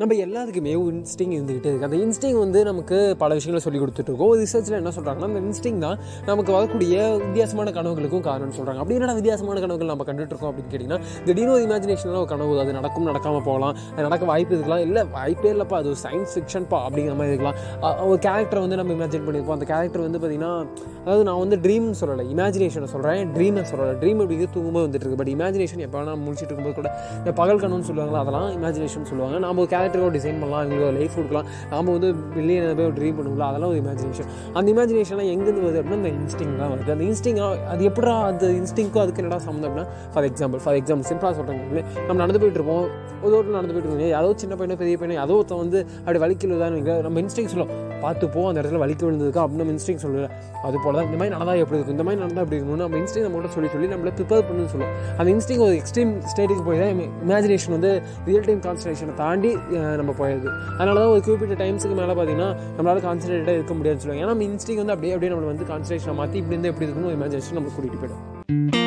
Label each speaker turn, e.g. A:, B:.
A: நம்ம எல்லாத்துக்குமே ஒரு இன்ஸ்டிங் இருந்துகிட்டே இருக்குது அந்த இன்ஸ்டிங் வந்து நமக்கு பல விஷயங்களை சொல்லி கொடுத்துட்ருக்கோம் ரிசர்ச்சில் என்ன சொல்கிறாங்கன்னா அந்த இன்ஸ்டிங் தான் நமக்கு வரக்கூடிய வித்தியாசமான கனவுகளுக்கும் காரணம்னு சொல்கிறாங்க அப்படி என்னடா வித்தியாசமான கனவுகள் நம்ம கண்டுட்டு இருக்கோம் அப்படின்னு கேட்டிங்கன்னா திடீர்னு ஒரு இமேஜினேஷனில் ஒரு கனவு அது நடக்கும் நடக்காமல் போகலாம். அது நடக்க வாய்ப்பு இருக்கலாம். இல்லை வாய்ப்பே இல்லைப்பா அது ஒரு சயின்ஸ் ஃபிக்ஷன்ப்பா அப்படிங்கிற மாதிரி இருக்கலாம். ஒரு கேரக்டரை வந்து நம்ம இமேஜின் பண்ணியிருப்போம். அந்த கேரக்டர் வந்து பார்த்திங்கன்னா அதாவது நான் வந்து ட்ரீம்னு சொல்லலை இமேஜினேஷனை சொல்கிறேன் ட்ரீமை சொல்லலை. ட்ரீம் அப்படிங்கிறது தூங்கும்போது வந்துட்டு இருக்கு. பட் இமேஜினேஷன் எப்போ வேணா முடிச்சுட்டு இருக்கும்போது கூட இந்த பகல் கனவுன்னு சொல்லுவாங்களா அதெல்லாம் இமேஜினேஷன் சொல்லுவாங்க. நம்ம கேரக்டருக்கும் டிசைன் பண்ணலாம் எங்களுக்கு லைஃப் கொடுக்கலாம். நாம வந்து வெளியே போய் ஒரு ட்ரீம் பண்ணுவோம்ல அதெல்லாம் ஒரு இமேஜினேஷன் அந்த இமேஜினேஷன்லாம் எங்கேருந்து வருது அப்படின்னா அந்த இன்ஸ்டிங் தான் வருது. அந்த இன்ஸ்டிங் அது எப்படா அந்த இன்ஸ்டிங்க்கும் அதுக்கு என்னடா சம்மந்தம் அப்படின்னா ஃபார் எக்ஸாம்பிள் ஃபார் எக்ஸாம்பிள் சிம்பிளாக சொல்கிறேன் நம்ம நடந்து போயிட்டு இருப்போம். ஒரு ஒரு நடந்து போயிட்டு இருக்கோம் யாரோ சின்ன பையனோ பெரிய பையனோ யாரோ ஒருத்தன் வந்து அப்படி வலிக்கல் நம்ம இன்ஸ்டிங் சொல்லுவோம். பார்த்து போ அந்த இடத்துல வலிக்க விழுந்ததுக்கா அப்படின்னு நம்ம இன்ஸ்டிங் சொல்லுவேன் அது போல தான் இந்த மாதிரி நடந்தா எப்படி இருக்கும்? இந்த மாதிரி நடந்தா எப்படி இருக்கணும் நம்ம இன்ஸ்டிங் நம்மகிட்ட சொல்லி சொல்லி நம்மளை ப்ரிப்பேர் பண்ணுன்னு சொல்லுவோம். அந்த இன்ஸ்டிங் ஒரு எக்ஸ்ட்ரீம் ஸ்டேட்டுக்கு போய் தான் இமேஜினேஷன் வந்து ரியல் டைம் கான்சன்ட்ரேஷனை தாண்டி நம்ம போயிடுது. அதனால தான் ஒரு குறிப்பிட்ட டைம்ஸுக்கு மேலே பார்த்தீங்கன்னா நம்மளால கான்சன்ட்ரேட்டாக இருக்க முடியாதுன்னு சொல்லுவாங்க. ஏன்னா நம்ம இன்ஸ்டிங் வந்து அப்படியே அப்படியே நம்மளை வந்து கான்சன்ட்ரேஷனை மாற்றி இப்படி இருந்தால் எப்படி இருக்குன்னு ஒரு இமேஜினேஷன் நம்ம கூட்டிகிட்டு போயிடும்.